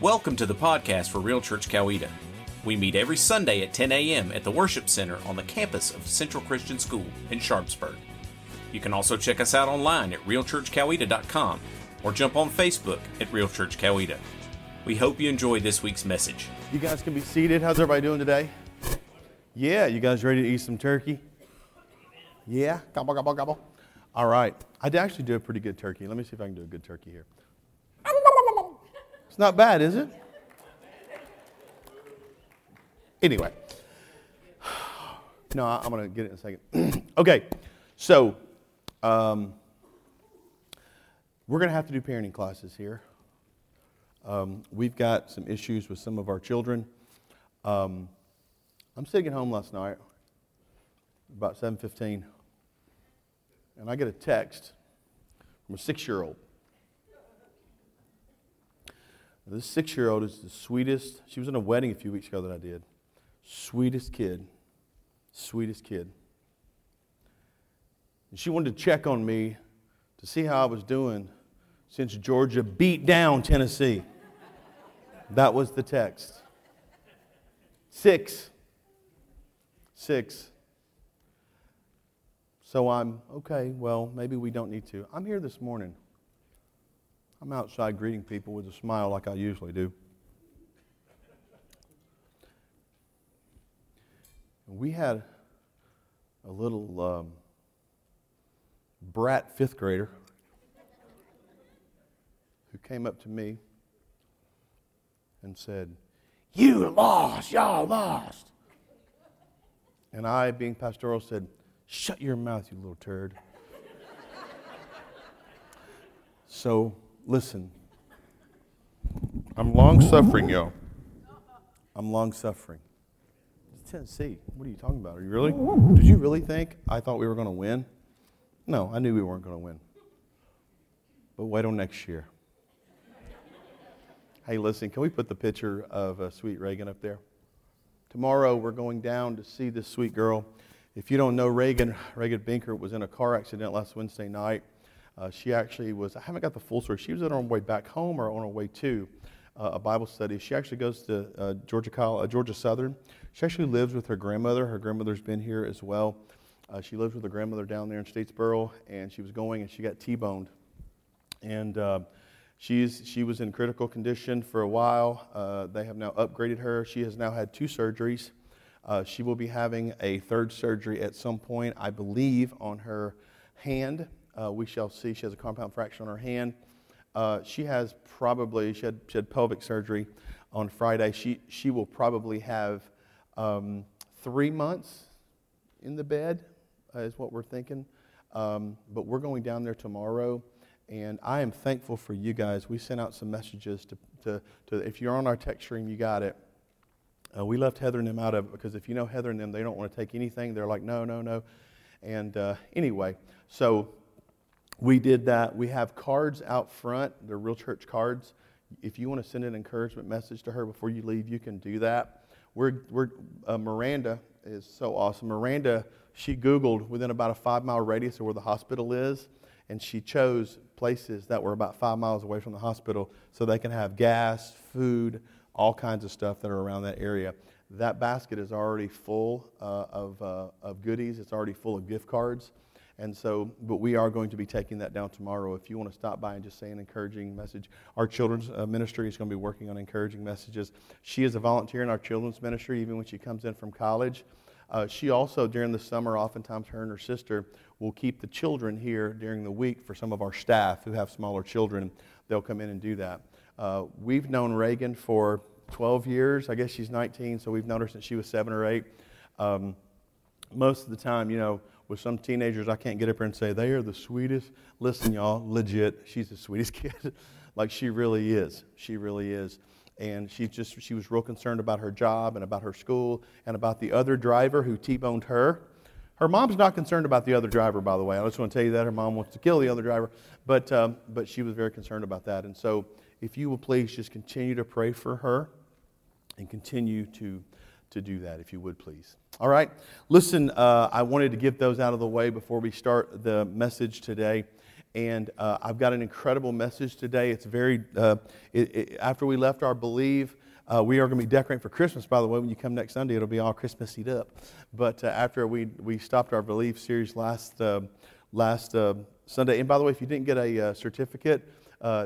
Welcome to the podcast for Real Church Coweta. We meet every Sunday at 10 a.m. at the Worship Center on the campus of Central Christian School in Sharpsburg. You can also check us out online at realchurchcoweta.com or jump on Facebook at Real Church Coweta. We hope you enjoy this week's message. You guys can be seated. How's everybody doing today? Yeah, you guys ready to eat some turkey? Yeah, gobble, gobble, gobble. All right. I did actually do a pretty good turkey. Let me see if I can do a good turkey here. Not bad, is it? Anyway. No, I'm going to get it in a second. okay, so um, we're going to have to do parenting classes here. Um, we've got some issues with some of our children. Um, I'm sitting at home last night, about 7:15, and I get a text from a six-year-old. This six-year-old is the sweetest. She was in a wedding a few weeks ago that I did. Sweetest kid, sweetest kid. And she wanted to check on me to see how I was doing since Georgia beat down Tennessee. That was the text. Six. Six. So I'm, okay, well, maybe we don't need to. I'm here this morning. I'm outside greeting people with a smile like I usually do. We had a little um, brat fifth grader who came up to me and said, You lost, y'all lost. And I, being pastoral, said, Shut your mouth, you little turd. so, listen. I'm long suffering, yo. I'm long suffering. Tennessee. What are you talking about? Are you really? Did you really think I thought we were going to win? No, I knew we weren't going to win. But wait till next year. hey, listen, can we put the picture of uh, sweet Reagan up there? Tomorrow we're going down to see this sweet girl. If you don't know Reagan, Reagan Binker was in a car accident last Wednesday night. Uh, she actually was, I haven't got the full story. She was on her way back home or on her way to uh, a Bible study. She actually goes to uh, Georgia, College, uh, Georgia Southern. She actually lives with her grandmother. Her grandmother's been here as well. Uh, she lives with her grandmother down there in Statesboro, and she was going and she got T-boned. And uh, she's, she was in critical condition for a while. they have now upgraded her. She has now had two surgeries. she will be having a third surgery at some point, I believe, on her hand. Uh, we shall see. She has a compound fracture on her hand. Uh, she has probably, she had, she had pelvic surgery on Friday. She, she will probably have um, three months in the bed, uh, is what we're thinking. Um, but we're going down there tomorrow. And I am thankful for you guys. We sent out some messages to, to, to if you're on our text stream, you got it. Uh, we left Heather and them out of it because if you know Heather and them, they don't want to take anything. They're like, no, no, no. And uh, anyway, so we did that. We have cards out front. They're real church cards. If you want to send an encouragement message to her before you leave, you can do that. We're, we're, uh, Miranda is so awesome. Miranda, she Googled within about a five mile radius of where the hospital is, and she chose places that were about five miles away from the hospital so they can have gas, food, all kinds of stuff that are around that area. That basket is already full uh, of, uh, of goodies, it's already full of gift cards. And so, but we are going to be taking that down tomorrow. If you want to stop by and just say an encouraging message, our children's uh, ministry is going to be working on encouraging messages. She is a volunteer in our children's ministry, even when she comes in from college. Uh, she also, during the summer, oftentimes her and her sister will keep the children here during the week for some of our staff who have smaller children. They'll come in and do that. Uh, we've known Reagan for 12 years. I guess she's 19, so we've known her since she was seven or eight. Um, most of the time, you know, with some teenagers, I can't get up here and say, they are the sweetest. Listen, y'all, legit, she's the sweetest kid. like she really is. She really is. And she just, she was real concerned about her job and about her school and about the other driver who T-boned her. Her mom's not concerned about the other driver, by the way. I just want to tell you that. Her mom wants to kill the other driver. But, um, but she was very concerned about that. And so if you will please just continue to pray for her and continue to to do that, if you would please. All right. Listen, uh, I wanted to get those out of the way before we start the message today. And uh, I've got an incredible message today. It's very, uh, it, it, after we left our Believe, uh, we are going to be decorating for Christmas, by the way. When you come next Sunday, it'll be all Christmassy up. But uh, after we, we stopped our Believe series last, uh, last uh, Sunday, and by the way, if you didn't get a certificate,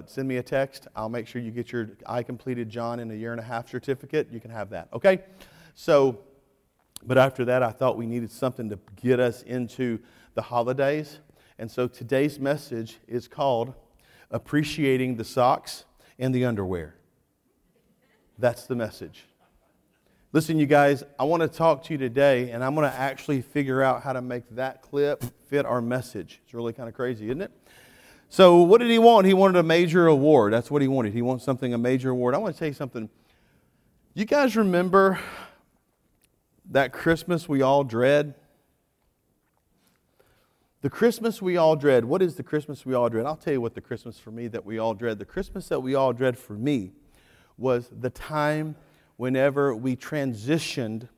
send me a text. I'll make sure you get your I completed John in a year and a half certificate. You can have that, okay? So, but after that, I thought we needed something to get us into the holidays. And so today's message is called Appreciating the Socks and the Underwear. That's the message. Listen, you guys, I want to talk to you today, and I'm going to actually figure out how to make that clip fit our message. It's really kind of crazy, isn't it? So, what did he want? He wanted a major award. That's what he wanted. He wants something, a major award. I want to tell you something. You guys remember that Christmas we all dread? The Christmas we all dread. What is the Christmas we all dread? I'll tell you what the Christmas for me that we all dread. The Christmas that we all dread for me was the time whenever we transitioned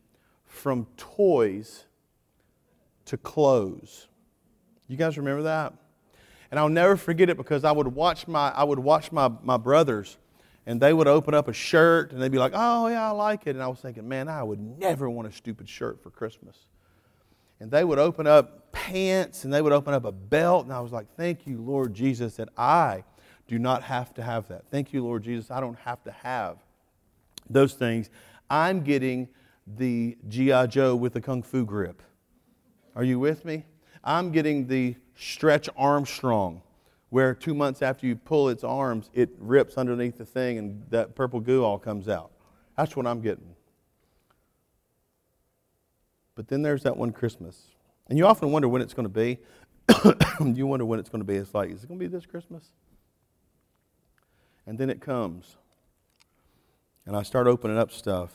from toys to clothes. You guys remember that? And I'll never forget it because I would watch my, I would watch my, my brothers and they would open up a shirt and they'd be like, oh, yeah, I like it. And I was thinking, man, I would never want a stupid shirt for Christmas. And they would open up pants and they would open up a belt. And I was like, Thank you, Lord Jesus, that I do not have to have that. Thank you, Lord Jesus, I don't have to have those things. I'm getting the G.I. Joe with the Kung Fu grip. Are you with me? I'm getting the Stretch Armstrong, where two months after you pull its arms, it rips underneath the thing and that purple goo all comes out. That's what I'm getting. But then there's that one Christmas and you often wonder when it's going to be. you wonder when it's going to be. It's like, is it going to be this Christmas? And then it comes. And I start opening up stuff.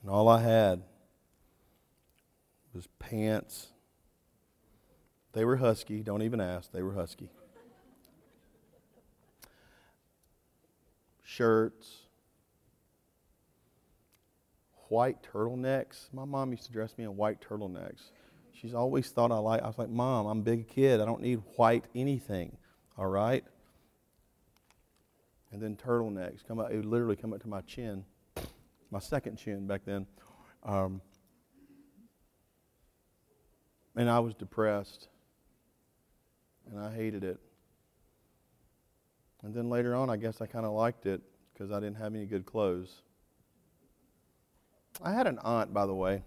And all I had was pants. They were husky. Don't even ask. They were husky. Shirts white turtlenecks. My mom used to dress me in white turtlenecks. She's always thought I like. I was like, Mom, I'm a big kid. I don't need white anything. All right. And then turtlenecks come up. It would literally come up to my chin, my second chin back then. Um, and I was depressed, and I hated it. And then later on, I guess I kind of liked it because I didn't have any good clothes. I had an aunt, by the way.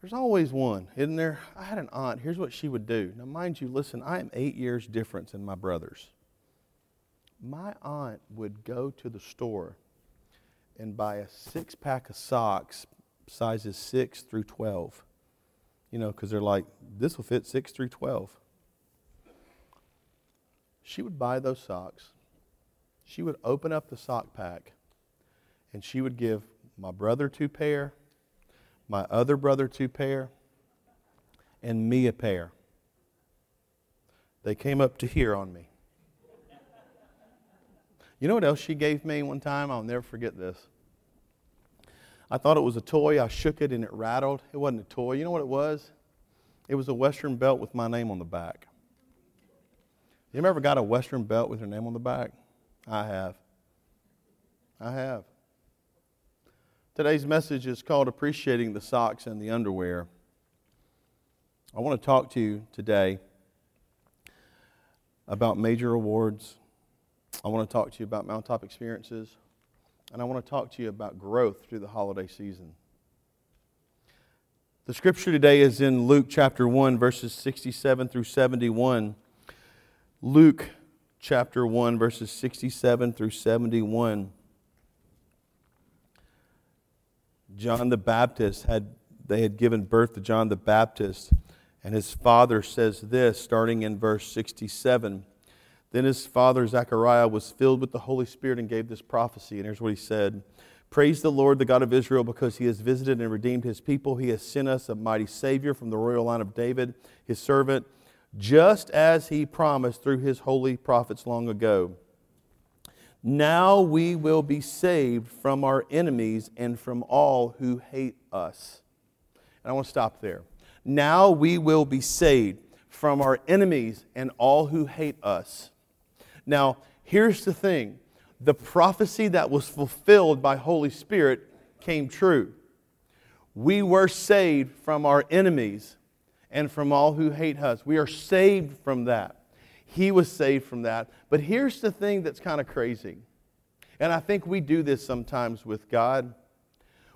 There's always one, isn't there? I had an aunt. Here's what she would do. Now, mind you, listen, I am eight years difference in my brothers. My aunt would go to the store and buy a six pack of socks, sizes 6 through 12. You know, because they're like, this will fit 6 through 12. She would buy those socks. She would open up the sock pack and she would give my brother two pair, my other brother two pair, and me a pair. They came up to here on me. You know what else she gave me one time? I'll never forget this. I thought it was a toy. I shook it and it rattled. It wasn't a toy. You know what it was? It was a Western belt with my name on the back. You ever got a Western belt with your name on the back? I have. I have. Today's message is called Appreciating the Socks and the Underwear. I want to talk to you today about major awards. I want to talk to you about mountaintop experiences. And I want to talk to you about growth through the holiday season. The scripture today is in Luke chapter 1, verses 67 through 71. Luke chapter 1, verses 67 through 71. John the Baptist had they had given birth to John the Baptist, and his father says this, starting in verse 67. Then his father Zechariah was filled with the Holy Spirit and gave this prophecy. And here's what he said Praise the Lord, the God of Israel, because he has visited and redeemed his people. He has sent us a mighty Savior from the royal line of David, his servant, just as he promised through his holy prophets long ago. Now we will be saved from our enemies and from all who hate us. And I want to stop there. Now we will be saved from our enemies and all who hate us. Now, here's the thing the prophecy that was fulfilled by Holy Spirit came true. We were saved from our enemies and from all who hate us. We are saved from that. He was saved from that. But here's the thing that's kind of crazy. And I think we do this sometimes with God.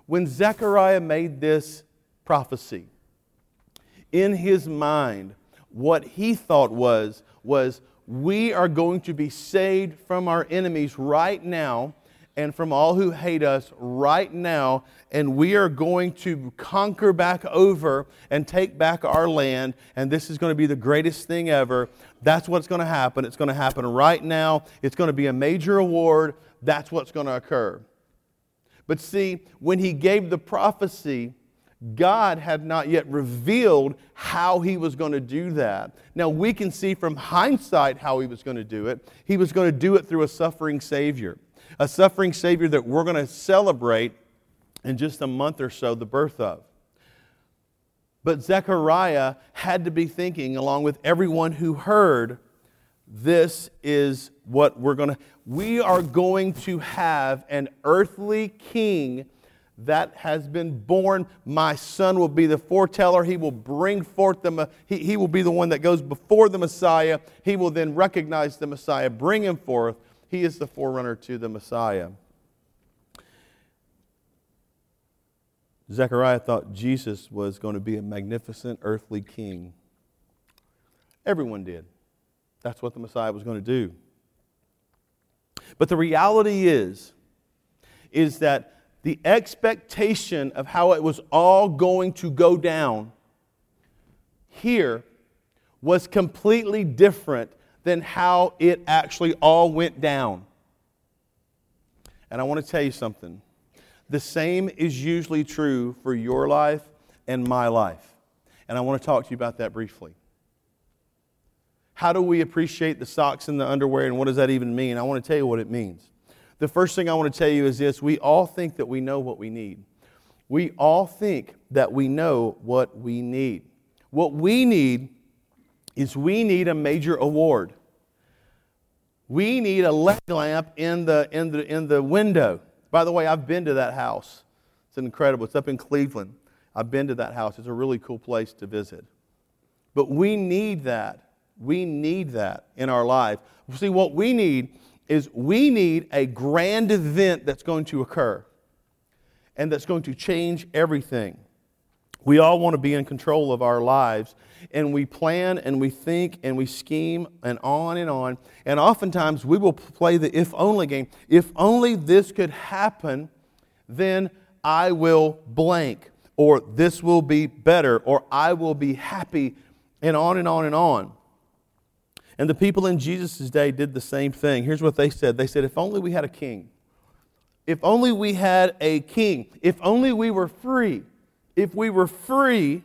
When Zechariah made this prophecy, in his mind, what he thought was, was we are going to be saved from our enemies right now and from all who hate us right now, and we are going to conquer back over and take back our land, and this is going to be the greatest thing ever. That's what's going to happen. It's going to happen right now. It's going to be a major award. That's what's going to occur. But see, when he gave the prophecy, God had not yet revealed how he was going to do that. Now, we can see from hindsight how he was going to do it. He was going to do it through a suffering Savior, a suffering Savior that we're going to celebrate in just a month or so the birth of. But Zechariah had to be thinking, along with everyone who heard, this is what we're going to. We are going to have an earthly king that has been born. My son will be the foreteller. He will bring forth the, he, he will be the one that goes before the Messiah. He will then recognize the Messiah, bring him forth. He is the forerunner to the Messiah. Zechariah thought Jesus was going to be a magnificent earthly king. Everyone did. That's what the Messiah was going to do. But the reality is, is that the expectation of how it was all going to go down here was completely different than how it actually all went down. And I want to tell you something. The same is usually true for your life and my life. And I want to talk to you about that briefly. How do we appreciate the socks and the underwear, and what does that even mean? I want to tell you what it means. The first thing I want to tell you is this we all think that we know what we need. We all think that we know what we need. What we need is we need a major award. We need a leg lamp in the, in the, in the window. By the way, I've been to that house. It's incredible. It's up in Cleveland. I've been to that house. It's a really cool place to visit. But we need that. We need that in our life. See, what we need is we need a grand event that's going to occur and that's going to change everything. We all want to be in control of our lives, and we plan and we think and we scheme and on and on. And oftentimes we will play the if only game. If only this could happen, then I will blank, or this will be better, or I will be happy, and on and on and on. And the people in Jesus' day did the same thing. Here's what they said They said, If only we had a king. If only we had a king. If only we were free. If we were free,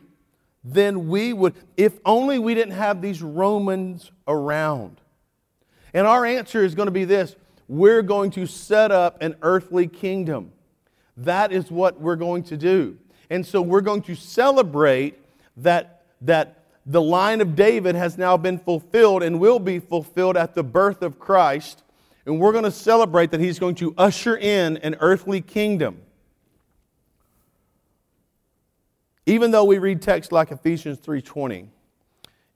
then we would, if only we didn't have these Romans around. And our answer is going to be this we're going to set up an earthly kingdom. That is what we're going to do. And so we're going to celebrate that, that the line of David has now been fulfilled and will be fulfilled at the birth of Christ. And we're going to celebrate that he's going to usher in an earthly kingdom. Even though we read texts like Ephesians 3:20,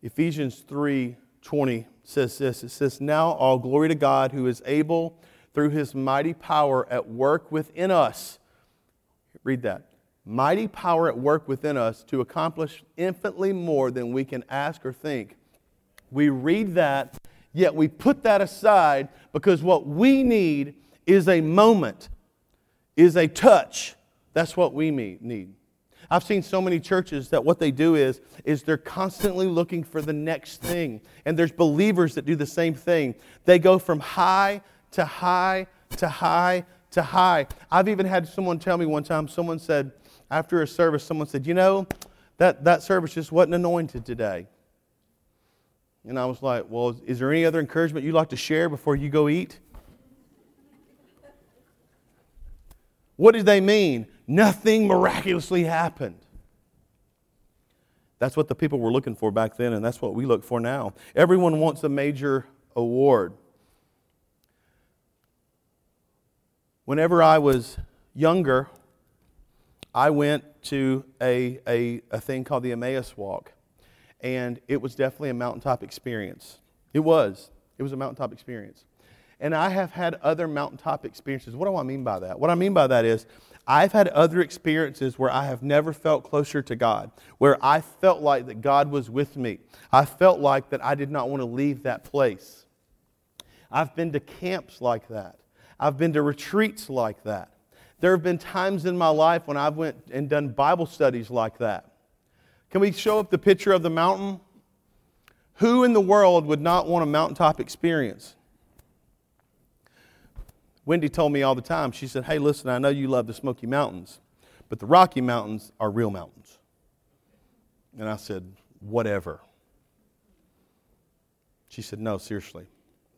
Ephesians 3:20 says this. It says, "Now all glory to God who is able through his mighty power at work within us." Read that mighty power at work within us to accomplish infinitely more than we can ask or think. We read that, yet we put that aside because what we need is a moment, is a touch. That's what we need. I've seen so many churches that what they do is, is they're constantly looking for the next thing. And there's believers that do the same thing. They go from high to high to high to high. I've even had someone tell me one time, someone said, after a service, someone said, You know, that, that service just wasn't anointed today. And I was like, Well, is there any other encouragement you'd like to share before you go eat? What did they mean? Nothing miraculously happened. That's what the people were looking for back then, and that's what we look for now. Everyone wants a major award. Whenever I was younger, I went to a, a, a thing called the Emmaus Walk, and it was definitely a mountaintop experience. It was. It was a mountaintop experience. And I have had other mountaintop experiences. What do I mean by that? What I mean by that is, I've had other experiences where I have never felt closer to God, where I felt like that God was with me. I felt like that I did not want to leave that place. I've been to camps like that. I've been to retreats like that. There have been times in my life when I've went and done Bible studies like that. Can we show up the picture of the mountain? Who in the world would not want a mountaintop experience? Wendy told me all the time, she said, Hey, listen, I know you love the Smoky Mountains, but the Rocky Mountains are real mountains. And I said, Whatever. She said, No, seriously,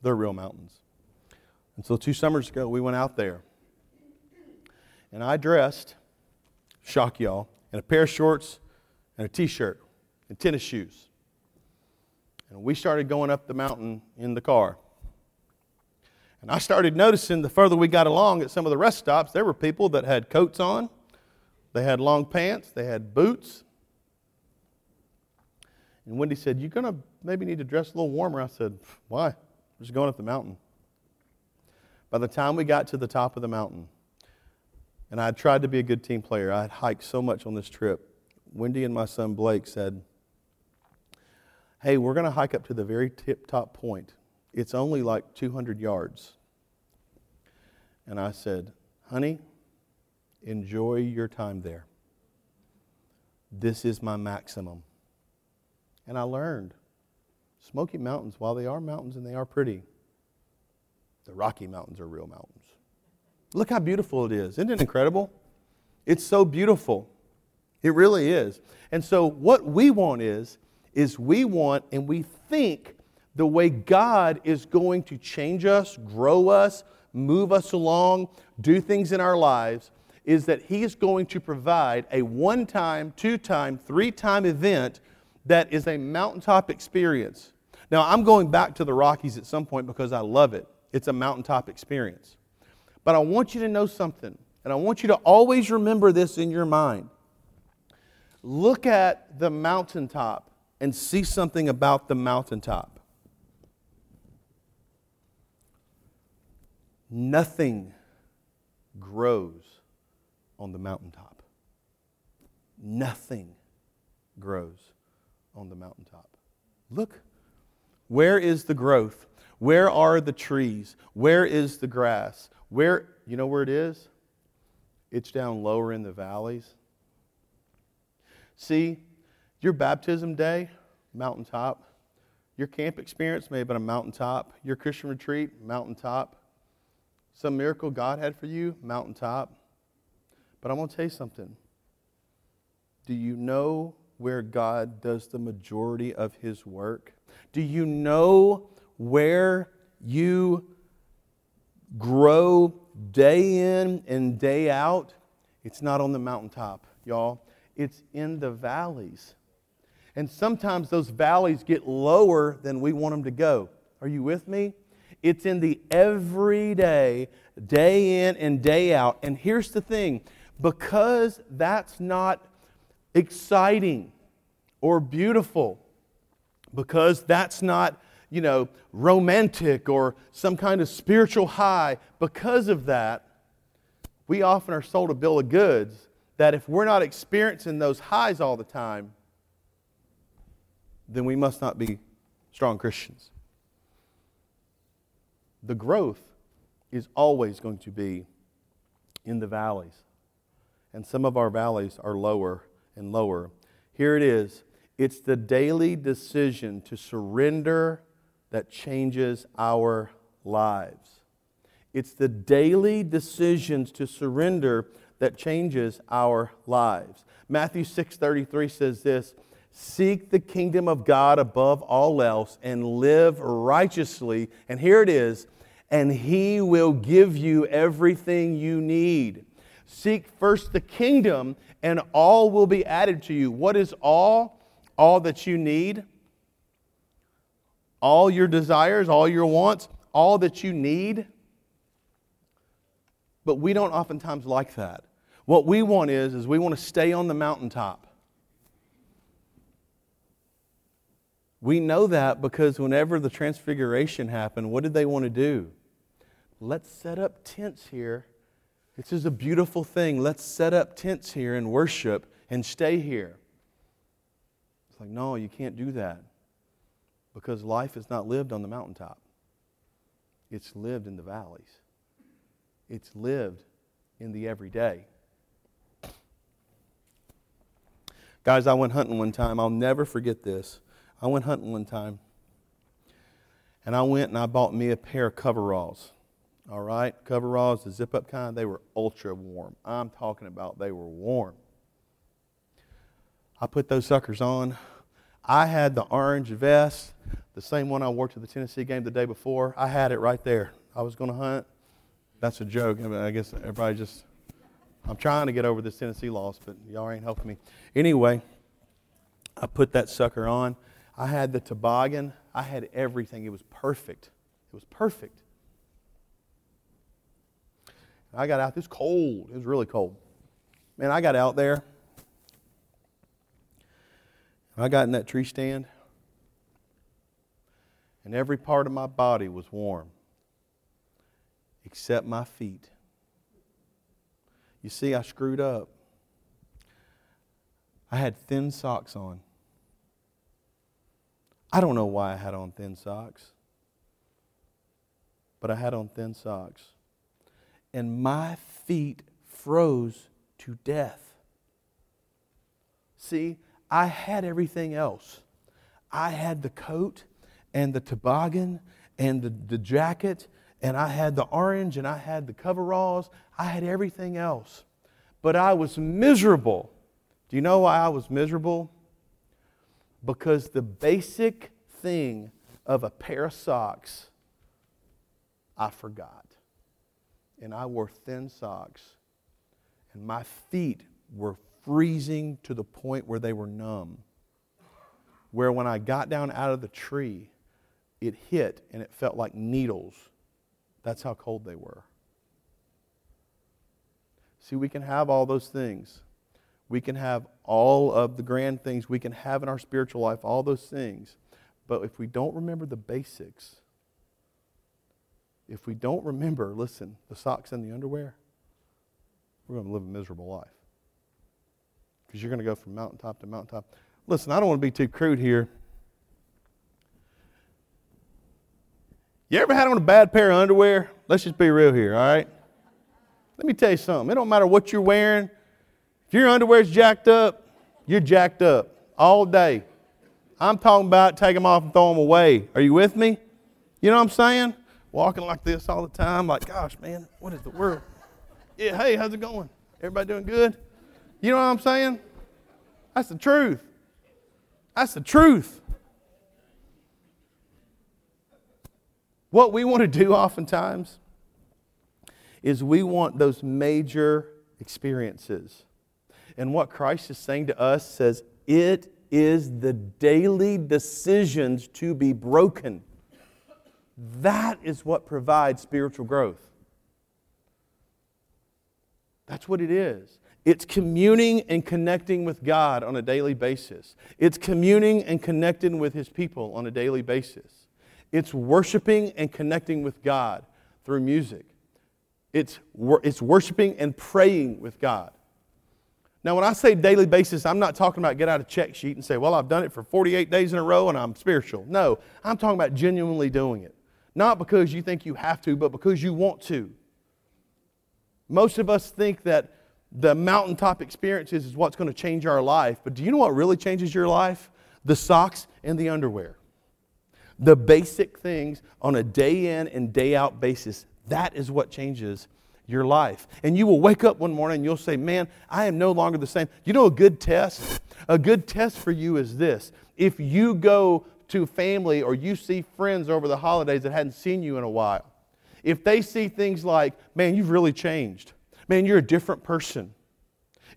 they're real mountains. And so two summers ago, we went out there. And I dressed, shock y'all, in a pair of shorts and a t shirt and tennis shoes. And we started going up the mountain in the car. And I started noticing the further we got along at some of the rest stops, there were people that had coats on, they had long pants, they had boots. And Wendy said, You're going to maybe need to dress a little warmer. I said, Why? We're just going up the mountain. By the time we got to the top of the mountain, and I tried to be a good team player, I had hiked so much on this trip. Wendy and my son Blake said, Hey, we're going to hike up to the very tip top point. It's only like 200 yards. And I said, Honey, enjoy your time there. This is my maximum. And I learned Smoky Mountains, while they are mountains and they are pretty, the Rocky Mountains are real mountains. Look how beautiful it is. Isn't it incredible? It's so beautiful. It really is. And so what we want is is we want and we think the way God is going to change us, grow us, move us along, do things in our lives, is that He is going to provide a one time, two time, three time event that is a mountaintop experience. Now, I'm going back to the Rockies at some point because I love it. It's a mountaintop experience. But I want you to know something, and I want you to always remember this in your mind. Look at the mountaintop and see something about the mountaintop. Nothing grows on the mountaintop. Nothing grows on the mountaintop. Look, where is the growth? Where are the trees? Where is the grass? Where, you know where it is? It's down lower in the valleys. See, your baptism day, mountaintop. Your camp experience may have been a mountaintop. Your Christian retreat, mountaintop. Some miracle God had for you, mountaintop. But I'm going to tell you something. Do you know where God does the majority of his work? Do you know where you grow day in and day out? It's not on the mountaintop, y'all. It's in the valleys. And sometimes those valleys get lower than we want them to go. Are you with me? It's in the everyday, day in and day out. And here's the thing because that's not exciting or beautiful, because that's not, you know, romantic or some kind of spiritual high, because of that, we often are sold a bill of goods that if we're not experiencing those highs all the time, then we must not be strong Christians. The growth is always going to be in the valleys. And some of our valleys are lower and lower. Here it is it's the daily decision to surrender that changes our lives. It's the daily decisions to surrender that changes our lives. Matthew 6:33 says this, Seek the kingdom of God above all else and live righteously. And here it is, and He will give you everything you need. Seek first the kingdom, and all will be added to you. What is all? all that you need, all your desires, all your wants, all that you need. But we don't oftentimes like that. What we want is, is we want to stay on the mountaintop. We know that because whenever the transfiguration happened, what did they want to do? Let's set up tents here. This is a beautiful thing. Let's set up tents here and worship and stay here. It's like, no, you can't do that because life is not lived on the mountaintop, it's lived in the valleys, it's lived in the everyday. Guys, I went hunting one time. I'll never forget this. I went hunting one time, and I went and I bought me a pair of coveralls. All right, coveralls, the zip up kind, they were ultra warm. I'm talking about they were warm. I put those suckers on. I had the orange vest, the same one I wore to the Tennessee game the day before. I had it right there. I was going to hunt. That's a joke. I, mean, I guess everybody just, I'm trying to get over this Tennessee loss, but y'all ain't helping me. Anyway, I put that sucker on. I had the toboggan. I had everything. It was perfect. It was perfect. I got out. It was cold. It was really cold. Man, I got out there. I got in that tree stand, and every part of my body was warm except my feet. You see, I screwed up. I had thin socks on. I don't know why I had on thin socks, but I had on thin socks. And my feet froze to death. See, I had everything else. I had the coat and the toboggan and the, the jacket, and I had the orange and I had the coveralls. I had everything else. But I was miserable. Do you know why I was miserable? Because the basic thing of a pair of socks, I forgot. And I wore thin socks, and my feet were freezing to the point where they were numb. Where when I got down out of the tree, it hit and it felt like needles. That's how cold they were. See, we can have all those things. We can have all of the grand things we can have in our spiritual life, all those things. But if we don't remember the basics, if we don't remember, listen, the socks and the underwear, we're going to live a miserable life because you're going to go from mountaintop to mountaintop. Listen, I don't want to be too crude here. You ever had on a bad pair of underwear? Let's just be real here, all right? Let me tell you something. It don't matter what you're wearing. If your underwear's jacked up, you're jacked up all day. I'm talking about take them off and throw them away. Are you with me? You know what I'm saying? Walking like this all the time, like, gosh, man, what is the world? Yeah, hey, how's it going? Everybody doing good? You know what I'm saying? That's the truth. That's the truth. What we want to do oftentimes is we want those major experiences. And what Christ is saying to us says, it is the daily decisions to be broken. That is what provides spiritual growth. That's what it is. It's communing and connecting with God on a daily basis. It's communing and connecting with His people on a daily basis. It's worshiping and connecting with God through music. It's, it's worshiping and praying with God. Now, when I say daily basis, I'm not talking about get out a check sheet and say, well, I've done it for 48 days in a row and I'm spiritual. No, I'm talking about genuinely doing it. Not because you think you have to, but because you want to. Most of us think that the mountaintop experiences is what's going to change our life. But do you know what really changes your life? The socks and the underwear. The basic things on a day in and day out basis. That is what changes your life. And you will wake up one morning and you'll say, Man, I am no longer the same. You know, a good test? A good test for you is this. If you go to family or you see friends over the holidays that hadn't seen you in a while, if they see things like, Man, you've really changed man, you're a different person.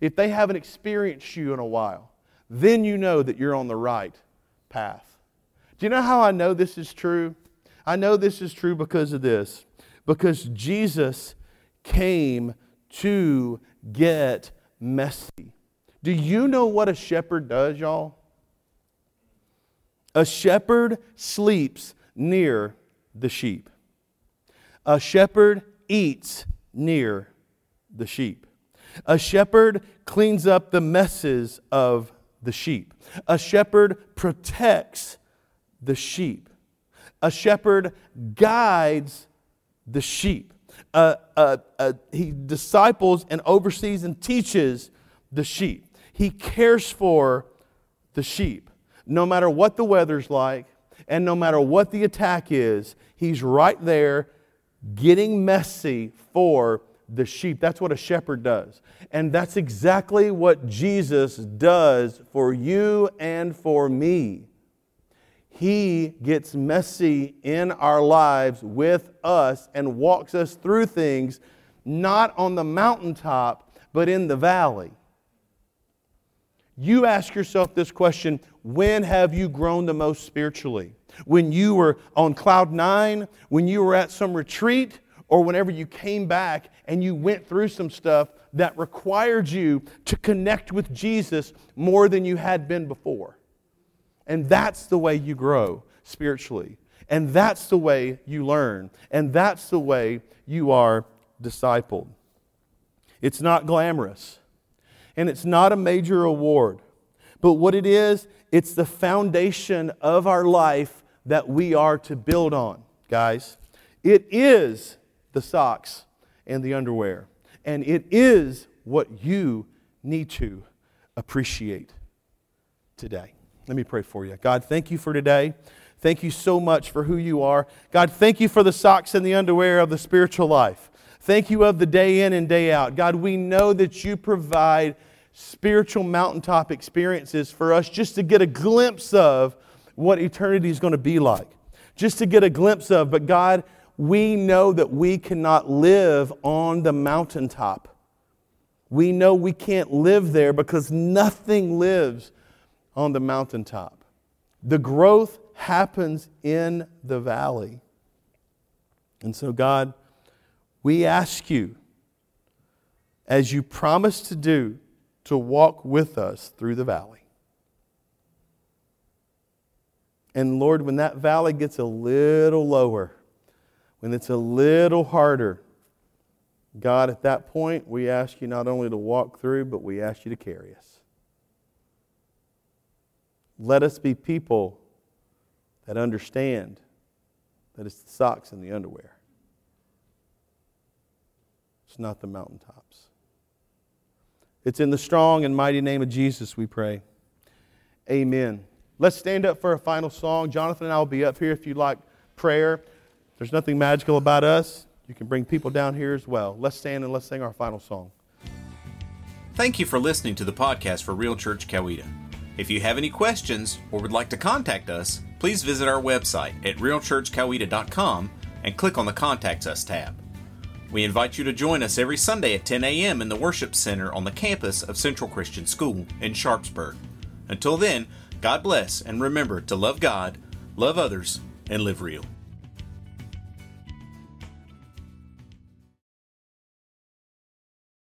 If they haven't experienced you in a while, then you know that you're on the right path. Do you know how I know this is true? I know this is true because of this. Because Jesus came to get messy. Do you know what a shepherd does, y'all? A shepherd sleeps near the sheep. A shepherd eats near the sheep. A shepherd cleans up the messes of the sheep. A shepherd protects the sheep. A shepherd guides the sheep. Uh, uh, uh, he disciples and oversees and teaches the sheep. He cares for the sheep. No matter what the weather's like and no matter what the attack is, he's right there getting messy for the sheep. That's what a shepherd does. And that's exactly what Jesus does for you and for me. He gets messy in our lives with us and walks us through things not on the mountaintop, but in the valley. You ask yourself this question when have you grown the most spiritually? When you were on cloud nine, when you were at some retreat, or whenever you came back and you went through some stuff that required you to connect with Jesus more than you had been before. And that's the way you grow spiritually. And that's the way you learn. And that's the way you are discipled. It's not glamorous. And it's not a major award. But what it is, it's the foundation of our life that we are to build on, guys. It is the socks and the underwear. And it is what you need to appreciate today. Let me pray for you. God, thank you for today. Thank you so much for who you are. God, thank you for the socks and the underwear of the spiritual life. Thank you of the day in and day out. God, we know that you provide spiritual mountaintop experiences for us just to get a glimpse of what eternity is going to be like. Just to get a glimpse of. But God, we know that we cannot live on the mountaintop. We know we can't live there because nothing lives on the mountaintop. The growth happens in the valley. And so, God, we ask you, as you promised to do, to walk with us through the valley. And Lord, when that valley gets a little lower, when it's a little harder, God, at that point, we ask you not only to walk through, but we ask you to carry us. Let us be people that understand that it's the socks and the underwear. It's not the mountaintops. It's in the strong and mighty name of Jesus we pray. Amen. Let's stand up for a final song. Jonathan and I will be up here if you'd like prayer. There's nothing magical about us. You can bring people down here as well. Let's stand and let's sing our final song. Thank you for listening to the podcast for Real Church Coweta. If you have any questions or would like to contact us, please visit our website at realchurchcoweta.com and click on the Contact Us tab. We invite you to join us every Sunday at 10 a.m. in the Worship Center on the campus of Central Christian School in Sharpsburg. Until then, God bless and remember to love God, love others, and live real.